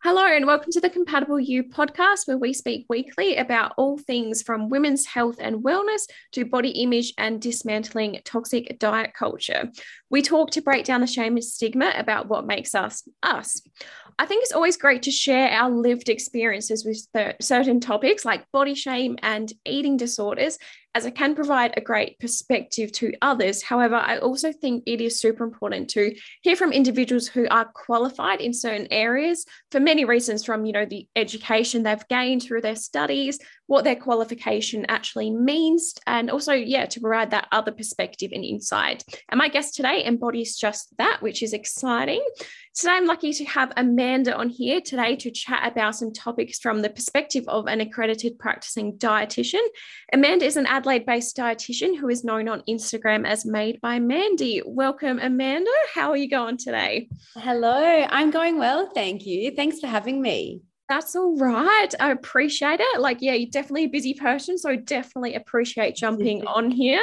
Hello, and welcome to the Compatible You podcast, where we speak weekly about all things from women's health and wellness to body image and dismantling toxic diet culture. We talk to break down the shame and stigma about what makes us us. I think it's always great to share our lived experiences with certain topics like body shame and eating disorders, as it can provide a great perspective to others. However, I also think it is super important to hear from individuals who are qualified in certain areas for many reasons from, you know, the education they've gained through their studies, what their qualification actually means, and also, yeah, to provide that other perspective and insight. And my guest today embodies just that, which is exciting. Today, I'm lucky to have Amanda on here today to chat about some topics from the perspective of an accredited practicing dietitian. Amanda is an Adelaide based dietitian who is known on Instagram as Made by Mandy. Welcome, Amanda. How are you going today? Hello, I'm going well. Thank you. Thanks for having me. That's all right. I appreciate it. Like, yeah, you're definitely a busy person. So definitely appreciate jumping on here.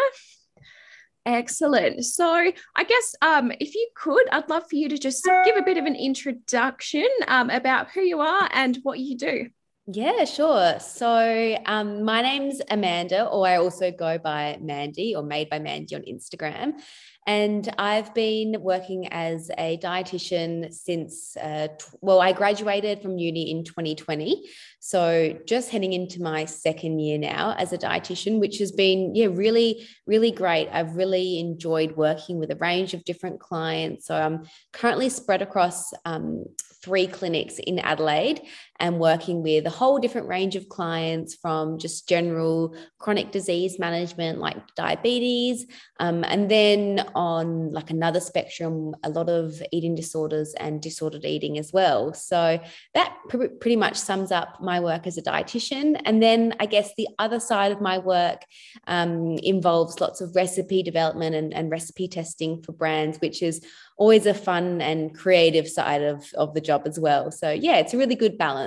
Excellent. So, I guess um, if you could, I'd love for you to just give a bit of an introduction um, about who you are and what you do. Yeah, sure. So, um, my name's Amanda, or I also go by Mandy or Made by Mandy on Instagram. And I've been working as a dietitian since, uh, t- well, I graduated from uni in 2020. So just heading into my second year now as a dietitian, which has been, yeah, really, really great. I've really enjoyed working with a range of different clients. So I'm currently spread across um, three clinics in Adelaide and working with a whole different range of clients from just general chronic disease management like diabetes um, and then on like another spectrum a lot of eating disorders and disordered eating as well so that pr- pretty much sums up my work as a dietitian and then i guess the other side of my work um, involves lots of recipe development and, and recipe testing for brands which is always a fun and creative side of, of the job as well. So yeah, it's a really good balance.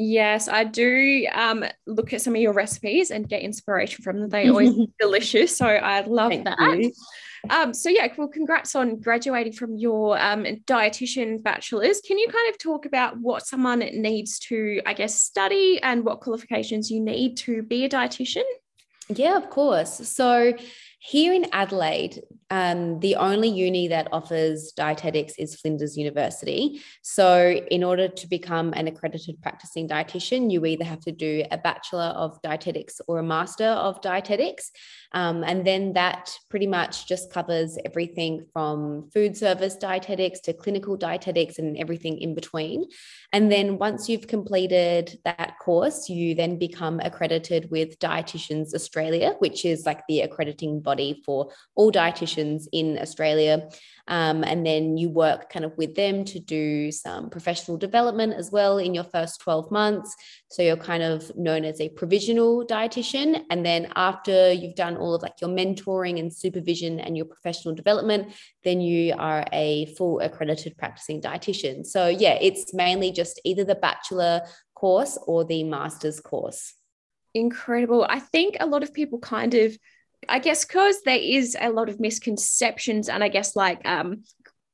Yes, I do um, look at some of your recipes and get inspiration from them. They always delicious. So I love Thank that. Um, so yeah, well, congrats on graduating from your um, dietitian bachelor's. Can you kind of talk about what someone needs to, I guess, study and what qualifications you need to be a dietitian? Yeah, of course. So here in Adelaide, um, the only uni that offers dietetics is Flinders University. So, in order to become an accredited practicing dietitian, you either have to do a Bachelor of Dietetics or a Master of Dietetics. Um, and then that pretty much just covers everything from food service dietetics to clinical dietetics and everything in between. And then once you've completed that course, you then become accredited with Dietitians Australia, which is like the accrediting body for all dietitians in Australia. Um, and then you work kind of with them to do some professional development as well in your first 12 months. So you're kind of known as a provisional dietitian. And then after you've done all of like your mentoring and supervision and your professional development, then you are a full accredited practicing dietitian. So yeah, it's mainly just either the bachelor course or the master's course. Incredible. I think a lot of people kind of I guess because there is a lot of misconceptions and I guess like um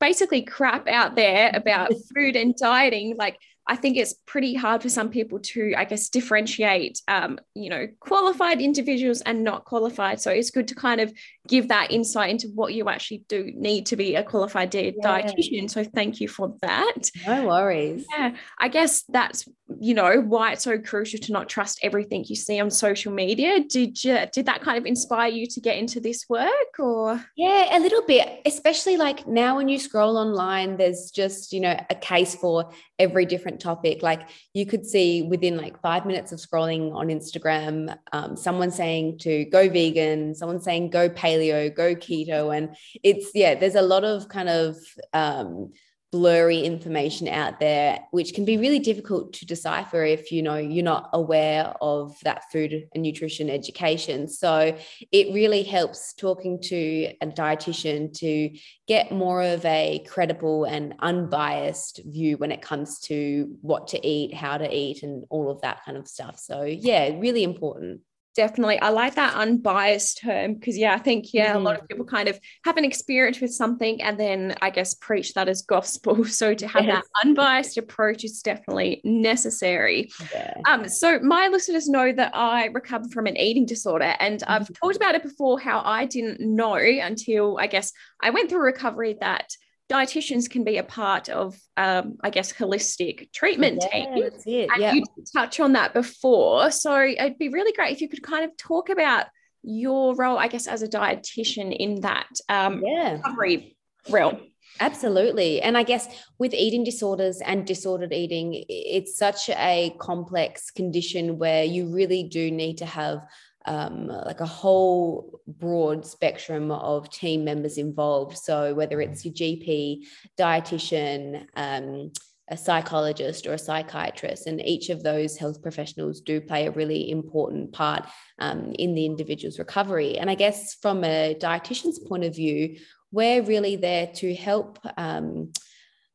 basically crap out there about food and dieting like I think it's pretty hard for some people to, I guess, differentiate, um, you know, qualified individuals and not qualified. So it's good to kind of give that insight into what you actually do need to be a qualified yeah. dietitian. So thank you for that. No worries. Yeah, I guess that's you know why it's so crucial to not trust everything you see on social media. Did you did that kind of inspire you to get into this work or? Yeah, a little bit, especially like now when you scroll online, there's just you know a case for every different topic. Like you could see within like five minutes of scrolling on Instagram, um, someone saying to go vegan, someone saying go paleo, go keto. And it's, yeah, there's a lot of kind of, um, blurry information out there which can be really difficult to decipher if you know you're not aware of that food and nutrition education. So it really helps talking to a dietitian to get more of a credible and unbiased view when it comes to what to eat how to eat and all of that kind of stuff. So yeah really important Definitely. I like that unbiased term because, yeah, I think, yeah, mm-hmm. a lot of people kind of have an experience with something and then I guess preach that as gospel. So to have yes. that unbiased approach is definitely necessary. Yeah. Um, so my listeners know that I recovered from an eating disorder and mm-hmm. I've talked about it before how I didn't know until I guess I went through recovery that dietitians can be a part of, um, I guess, holistic treatment yeah, team. That's it. And yeah. you touch on that before. So it'd be really great if you could kind of talk about your role, I guess, as a dietitian in that um, yeah. recovery realm. Absolutely. And I guess with eating disorders and disordered eating, it's such a complex condition where you really do need to have um, like a whole broad spectrum of team members involved. So whether it's your GP, dietitian, um, a psychologist or a psychiatrist, and each of those health professionals do play a really important part um, in the individual's recovery. And I guess from a dietitian's point of view, we're really there to help. Um,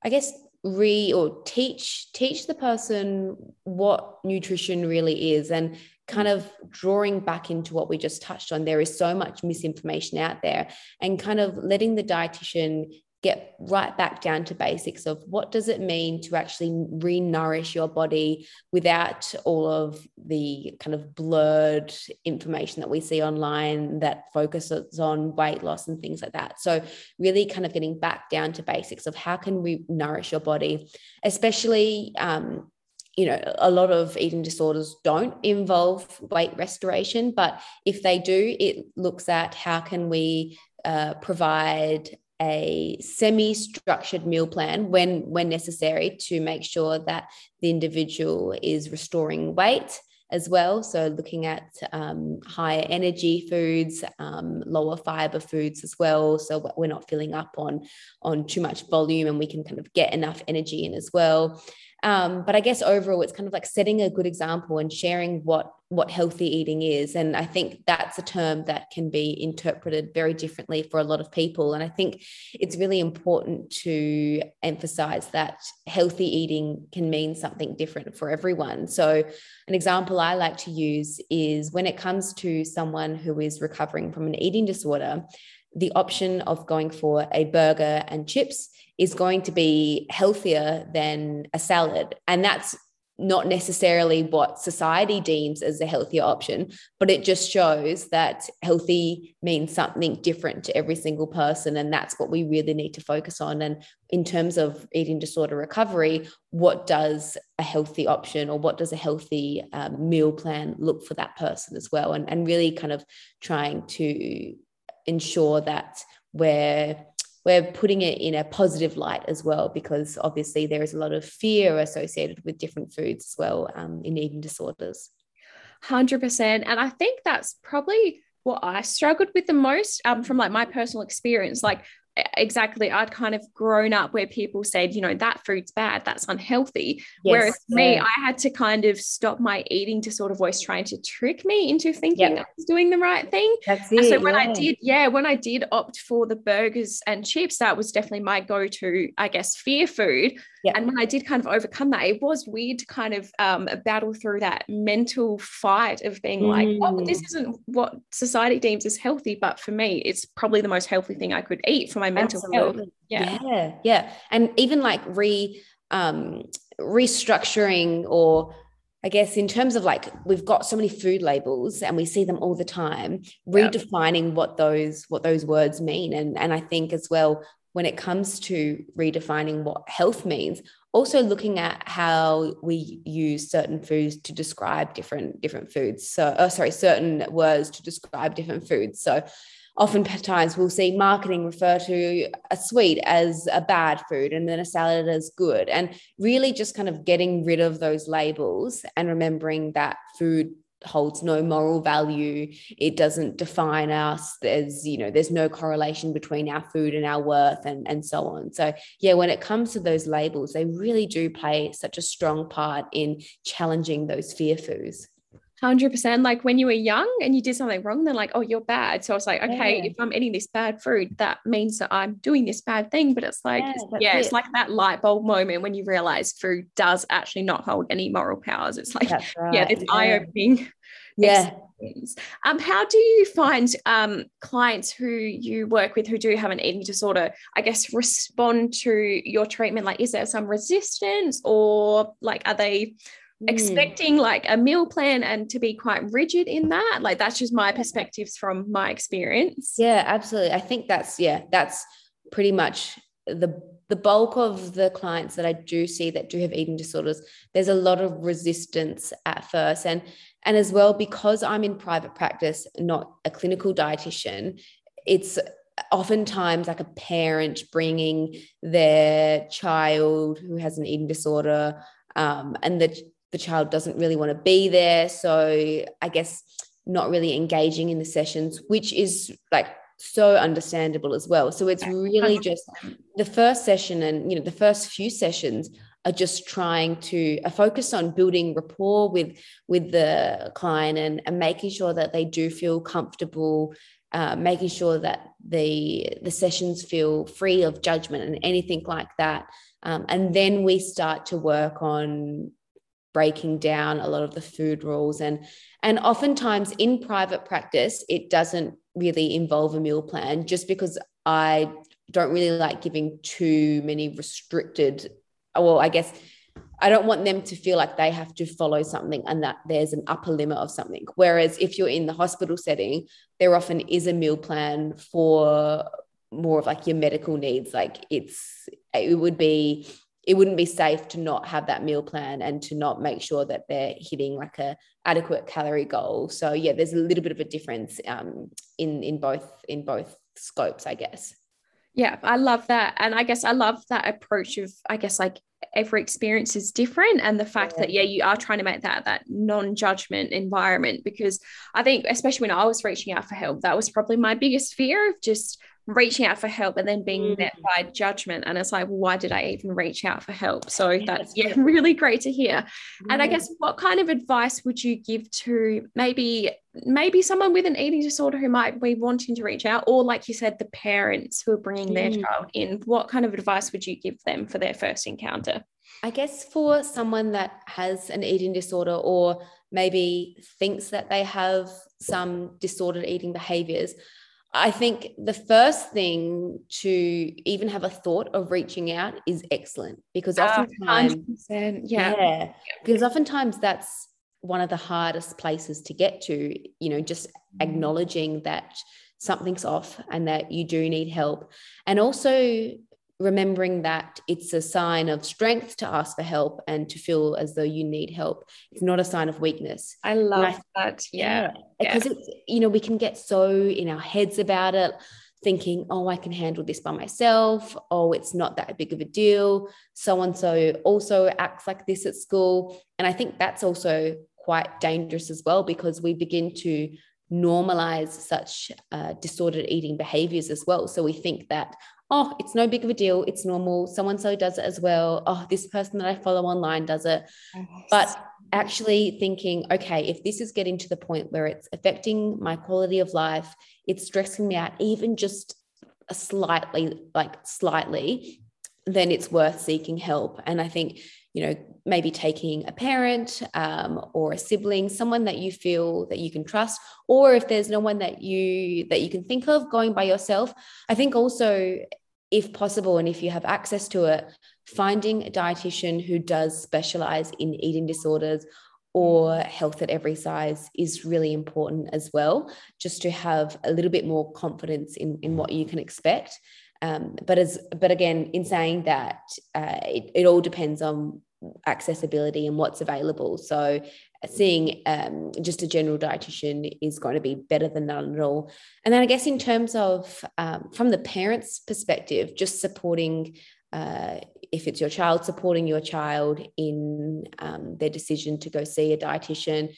I guess re or teach teach the person what nutrition really is and kind of drawing back into what we just touched on there is so much misinformation out there and kind of letting the dietitian get right back down to basics of what does it mean to actually re-nourish your body without all of the kind of blurred information that we see online that focuses on weight loss and things like that. So really kind of getting back down to basics of how can we nourish your body especially um, you know, a lot of eating disorders don't involve weight restoration, but if they do, it looks at how can we uh, provide a semi-structured meal plan when when necessary to make sure that the individual is restoring weight as well. So looking at um, higher energy foods, um, lower fiber foods as well. So we're not filling up on on too much volume, and we can kind of get enough energy in as well. Um, but I guess overall, it's kind of like setting a good example and sharing what what healthy eating is. And I think that's a term that can be interpreted very differently for a lot of people. And I think it's really important to emphasize that healthy eating can mean something different for everyone. So, an example I like to use is when it comes to someone who is recovering from an eating disorder, the option of going for a burger and chips is going to be healthier than a salad. And that's not necessarily what society deems as a healthier option, but it just shows that healthy means something different to every single person. And that's what we really need to focus on. And in terms of eating disorder recovery, what does a healthy option or what does a healthy um, meal plan look for that person as well? And, and really kind of trying to ensure that we're we're putting it in a positive light as well because obviously there is a lot of fear associated with different foods as well um, in eating disorders. 100% and i think that's probably what i struggled with the most um, from like my personal experience. Like exactly I'd kind of grown up where people said, you know, that food's bad, that's unhealthy. Yes, Whereas me, I had to kind of stop my eating disorder voice trying to trick me into thinking yep. I was doing the right thing. That's it, so when yeah. I did, yeah, when I did opt for the burgers and chips, that was definitely my go-to, I guess, fear food. Yep. And when I did kind of overcome that, it was weird to kind of um, battle through that mental fight of being mm. like, oh, this isn't what society deems as healthy, but for me, it's probably the most healthy thing I could eat for my mental Absolutely. health. Yeah. yeah. Yeah. And even like re um restructuring or I guess in terms of like we've got so many food labels and we see them all the time, redefining what those what those words mean. And and I think as well when it comes to redefining what health means also looking at how we use certain foods to describe different different foods so oh, sorry certain words to describe different foods so oftentimes we'll see marketing refer to a sweet as a bad food and then a salad as good and really just kind of getting rid of those labels and remembering that food holds no moral value. It doesn't define us. There's you know there's no correlation between our food and our worth and and so on. So yeah when it comes to those labels they really do play such a strong part in challenging those fear foods 100% like when you were young and you did something wrong they're like oh you're bad so i was like okay yeah. if i'm eating this bad food that means that i'm doing this bad thing but it's like yeah, yeah it. it's like that light bulb moment when you realize food does actually not hold any moral powers it's like right. yeah it's yeah. eye-opening Yeah. Um, how do you find um, clients who you work with who do have an eating disorder, I guess, respond to your treatment? Like, is there some resistance or like, are they. Expecting like a meal plan and to be quite rigid in that? Like, that's just my perspectives from my experience. Yeah, absolutely. I think that's, yeah, that's pretty much the the bulk of the clients that I do see that do have eating disorders, there's a lot of resistance at first. And and as well, because I'm in private practice, not a clinical dietitian, it's oftentimes like a parent bringing their child who has an eating disorder um, and the, the child doesn't really want to be there. So I guess not really engaging in the sessions, which is like so understandable as well. So it's really just the first session and you know the first few sessions are just trying to uh, focus on building rapport with with the client and, and making sure that they do feel comfortable uh, making sure that the the sessions feel free of judgment and anything like that um, and then we start to work on breaking down a lot of the food rules and and oftentimes in private practice it doesn't really involve a meal plan just because i don't really like giving too many restricted well, I guess I don't want them to feel like they have to follow something and that there's an upper limit of something. Whereas if you're in the hospital setting, there often is a meal plan for more of like your medical needs. Like it's, it would be, it wouldn't be safe to not have that meal plan and to not make sure that they're hitting like a adequate calorie goal. So yeah, there's a little bit of a difference um, in in both in both scopes, I guess. Yeah, I love that. And I guess I love that approach of, I guess, like every experience is different. And the fact yeah. that, yeah, you are trying to make that that non-judgment environment because I think, especially when I was reaching out for help, that was probably my biggest fear of just reaching out for help and then being mm. met by judgment. And it's like well, why did i even reach out for help? So that's yeah really great to hear. And i guess what kind of advice would you give to maybe maybe someone with an eating disorder who might be wanting to reach out or like you said the parents who are bringing mm. their child in? What kind of advice would you give them for their first encounter? I guess for someone that has an eating disorder or maybe thinks that they have some disordered eating behaviors I think the first thing to even have a thought of reaching out is excellent because ah, oftentimes, yeah. yeah, because oftentimes that's one of the hardest places to get to, you know, just mm. acknowledging that something's off and that you do need help. And also remembering that it's a sign of strength to ask for help and to feel as though you need help. It's not a sign of weakness. I love I, that. Yeah. Because yeah. it's, you know, we can get so in our heads about it, thinking, oh, I can handle this by myself. Oh, it's not that big of a deal. So and so also acts like this at school. And I think that's also quite dangerous as well because we begin to normalize such uh, disordered eating behaviors as well. So we think that, oh, it's no big of a deal. It's normal. Someone so does it as well. Oh, this person that I follow online does it. Yes. But actually thinking, okay, if this is getting to the point where it's affecting my quality of life, it's stressing me out, even just a slightly, like slightly, then it's worth seeking help. And I think, you know, maybe taking a parent um, or a sibling, someone that you feel that you can trust, or if there's no one that you that you can think of going by yourself. I think also if possible and if you have access to it, finding a dietitian who does specialize in eating disorders or health at every size is really important as well, just to have a little bit more confidence in, in what you can expect. Um, but as but again, in saying that, uh, it, it all depends on accessibility and what's available. So seeing um, just a general dietitian is going to be better than none at all. And then I guess in terms of um, from the parents' perspective, just supporting. Uh, if it's your child, supporting your child in um, their decision to go see a dietitian.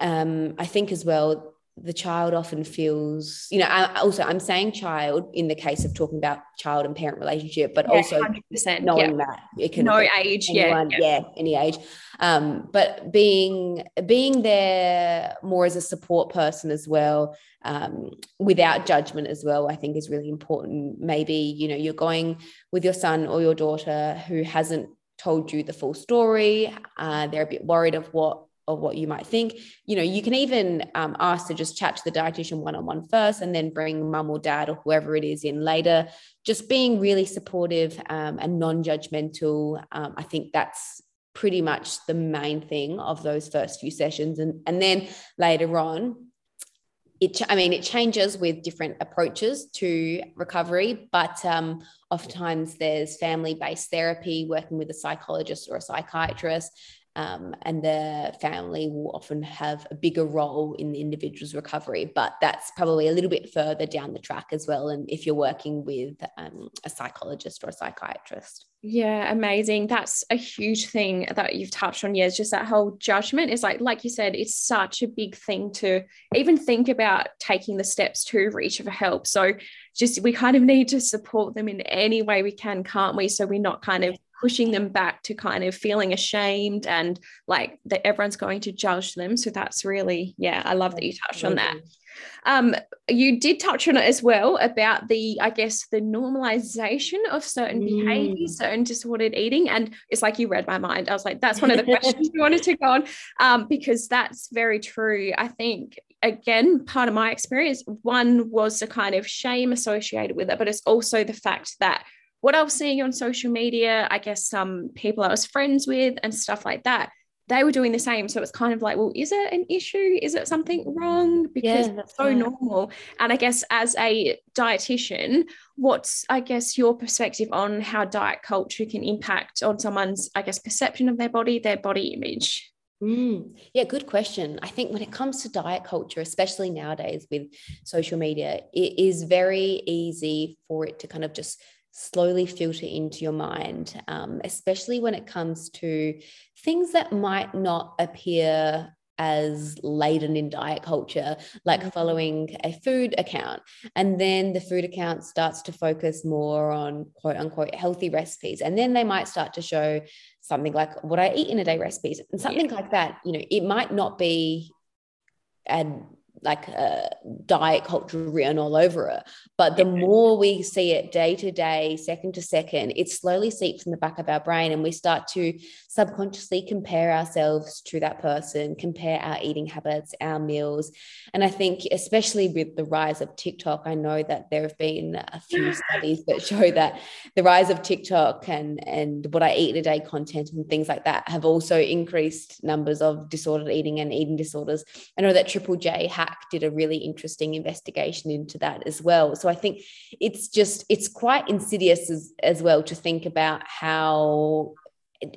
Um, I think as well, the child often feels, you know, I, also I'm saying child in the case of talking about child and parent relationship, but yeah, also 100%, knowing yeah. that it can no age, anyone, yeah, yeah, any age. Um, but being being there more as a support person as well, um, without judgment as well, I think is really important. Maybe you know you're going with your son or your daughter who hasn't told you the full story. Uh, they're a bit worried of what of what you might think. You know, you can even um, ask to just chat to the dietitian one on one first and then bring mum or dad or whoever it is in later. Just being really supportive um, and non judgmental. Um, I think that's pretty much the main thing of those first few sessions. And, and then later on, it, I mean, it changes with different approaches to recovery, but um, oftentimes there's family based therapy, working with a psychologist or a psychiatrist, um, and the family will often have a bigger role in the individual's recovery. But that's probably a little bit further down the track as well. And if you're working with um, a psychologist or a psychiatrist. Yeah, amazing. That's a huge thing that you've touched on. Yeah, it's just that whole judgment is like, like you said, it's such a big thing to even think about taking the steps to reach for help. So just we kind of need to support them in any way we can, can't we? So we're not kind of pushing them back to kind of feeling ashamed and like that everyone's going to judge them. So that's really, yeah, I love that you touched on that. Um, you did touch on it as well about the, I guess, the normalization of certain mm. behaviors, certain disordered eating. And it's like you read my mind. I was like, that's one of the questions we wanted to go on um, because that's very true. I think, again, part of my experience, one was the kind of shame associated with it, but it's also the fact that what I was seeing on social media, I guess some people I was friends with and stuff like that, they were doing the same. So it's kind of like, well, is it an issue? Is it something wrong? Because yeah, it's so right. normal. And I guess as a dietitian, what's I guess your perspective on how diet culture can impact on someone's, I guess, perception of their body, their body image? Mm, yeah, good question. I think when it comes to diet culture, especially nowadays with social media, it is very easy for it to kind of just slowly filter into your mind, um, especially when it comes to things that might not appear as laden in diet culture, like mm-hmm. following a food account. And then the food account starts to focus more on quote unquote healthy recipes. And then they might start to show something like what I eat in a day recipes and something yeah. like that. You know, it might not be and like a diet culture written all over it. But the more we see it day to day, second to second, it slowly seeps in the back of our brain and we start to subconsciously compare ourselves to that person, compare our eating habits, our meals. And I think, especially with the rise of TikTok, I know that there have been a few studies that show that the rise of TikTok and, and what I eat a day content and things like that have also increased numbers of disordered eating and eating disorders. I know that Triple J Hack did a really interesting investigation into that as well. So I think it's just it's quite insidious as, as well to think about how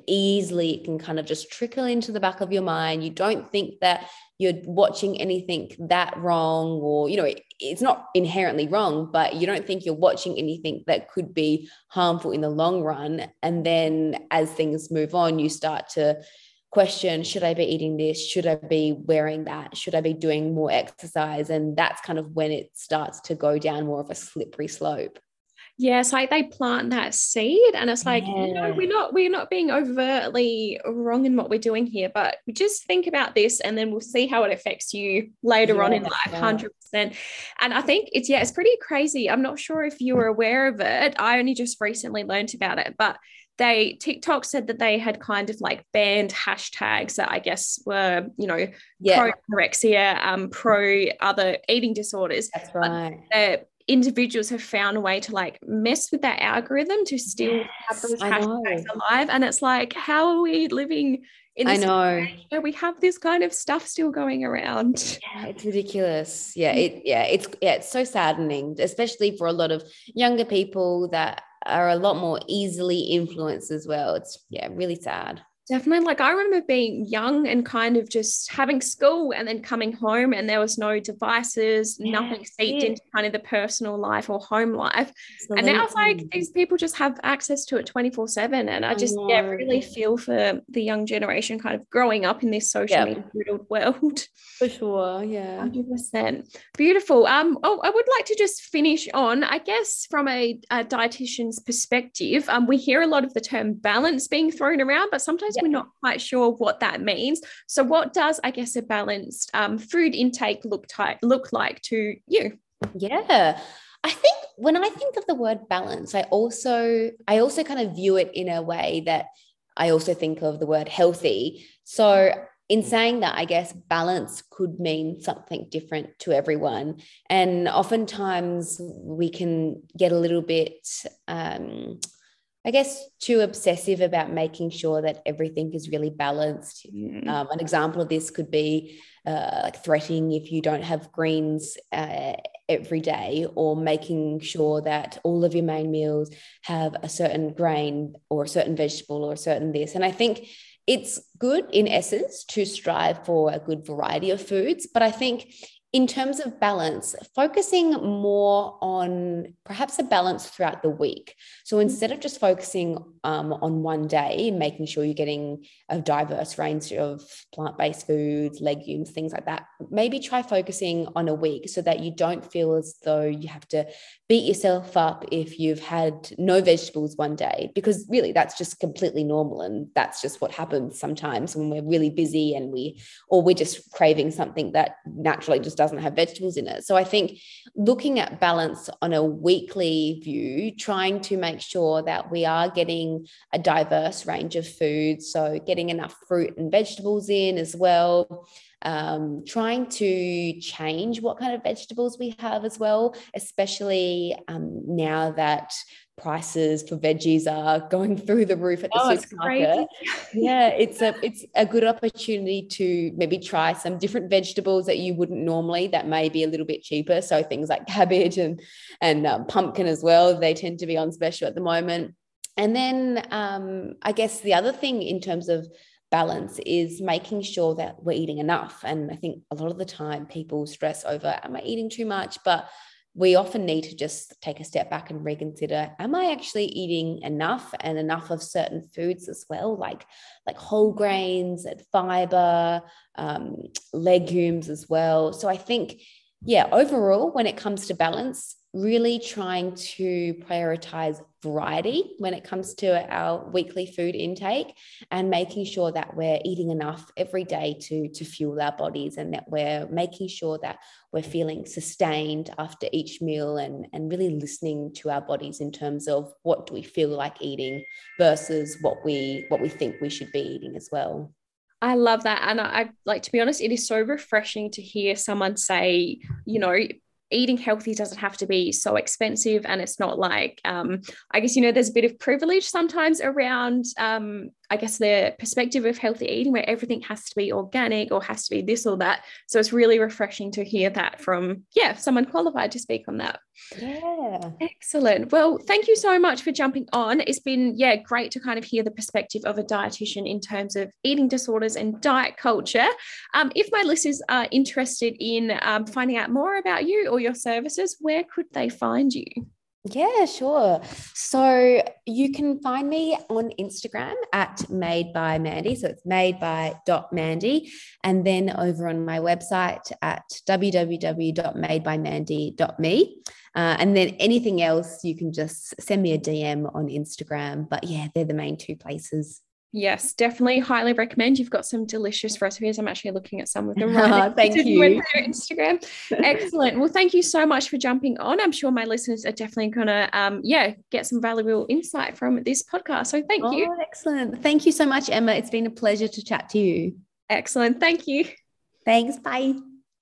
easily it can kind of just trickle into the back of your mind. You don't think that you're watching anything that wrong, or you know, it, it's not inherently wrong, but you don't think you're watching anything that could be harmful in the long run. And then as things move on, you start to question should I be eating this? Should I be wearing that? Should I be doing more exercise? And that's kind of when it starts to go down more of a slippery slope. Yeah, it's like they plant that seed, and it's like, yeah. no, we're not we're not being overtly wrong in what we're doing here, but just think about this, and then we'll see how it affects you later yeah, on in life, hundred percent. And I think it's yeah, it's pretty crazy. I'm not sure if you were aware of it. I only just recently learned about it, but they TikTok said that they had kind of like banned hashtags that I guess were, you know, yeah. pro anorexia, um, pro other eating disorders. That's right. Individuals have found a way to like mess with that algorithm to still yes, have those hashtags alive. And it's like, how are we living in I know where we have this kind of stuff still going around? Yeah, it's ridiculous. Yeah, it yeah, it's yeah, it's so saddening, especially for a lot of younger people that are a lot more easily influenced as well. It's yeah, really sad. Definitely. Like I remember being young and kind of just having school and then coming home and there was no devices, yeah, nothing seeped yeah. into kind of the personal life or home life. Absolutely. And now it's like these people just have access to it 24 7. And I just I yeah, really feel for the young generation kind of growing up in this social yep. media riddled world. For sure. Yeah. 100%. Beautiful. Um, oh, I would like to just finish on, I guess, from a, a dietitian's perspective. Um, we hear a lot of the term balance being thrown around, but sometimes we're not quite sure what that means. So, what does, I guess, a balanced um, food intake look, ty- look like to you? Yeah. I think when I think of the word balance, I also I also kind of view it in a way that I also think of the word healthy. So in saying that, I guess balance could mean something different to everyone. And oftentimes we can get a little bit, um, I guess, too obsessive about making sure that everything is really balanced. Mm. Um, an example of this could be uh, like threatening if you don't have greens uh, every day, or making sure that all of your main meals have a certain grain or a certain vegetable or a certain this. And I think it's good in essence to strive for a good variety of foods, but I think in terms of balance, focusing more on perhaps a balance throughout the week. So instead of just focusing um, on one day, making sure you're getting a diverse range of plant based foods, legumes, things like that, maybe try focusing on a week so that you don't feel as though you have to beat yourself up if you've had no vegetables one day, because really that's just completely normal. And that's just what happens sometimes when we're really busy and we, or we're just craving something that naturally just doesn't have vegetables in it. So I think looking at balance on a weekly view, trying to make sure that we are getting a diverse range of foods. So getting enough fruit and vegetables in as well. Um, trying to change what kind of vegetables we have as well, especially um, now that prices for veggies are going through the roof at the oh, supermarket. yeah, it's a it's a good opportunity to maybe try some different vegetables that you wouldn't normally that may be a little bit cheaper. So things like cabbage and and um, pumpkin as well. They tend to be on special at the moment. And then um, I guess the other thing in terms of balance is making sure that we're eating enough. And I think a lot of the time people stress over, am I eating too much? But we often need to just take a step back and reconsider am i actually eating enough and enough of certain foods as well? Like like whole grains and fiber um, legumes as well. So i think yeah overall when it comes to balance really trying to prioritize variety when it comes to our weekly food intake and making sure that we're eating enough every day to to fuel our bodies and that we're making sure that we're feeling sustained after each meal and and really listening to our bodies in terms of what do we feel like eating versus what we what we think we should be eating as well I love that. And I, I, like to be honest, it is so refreshing to hear someone say, you know, eating healthy doesn't have to be so expensive and it's not like um, i guess you know there's a bit of privilege sometimes around um, I guess the perspective of healthy eating where everything has to be organic or has to be this or that. So it's really refreshing to hear that from, yeah, someone qualified to speak on that. Yeah. Excellent. Well, thank you so much for jumping on. It's been, yeah, great to kind of hear the perspective of a dietitian in terms of eating disorders and diet culture. Um, if my listeners are interested in um, finding out more about you or your services, where could they find you? Yeah, sure. So you can find me on Instagram at made by Mandy. So it's made by dot Mandy. And then over on my website at www.madebymandy.me. Uh, and then anything else, you can just send me a DM on Instagram. But yeah, they're the main two places. Yes, definitely highly recommend. You've got some delicious recipes. I'm actually looking at some of them right thank you. Instagram. Excellent. Well, thank you so much for jumping on. I'm sure my listeners are definitely going to, um, yeah, get some valuable insight from this podcast. So thank oh, you. Excellent. Thank you so much, Emma. It's been a pleasure to chat to you. Excellent. Thank you. Thanks. Bye.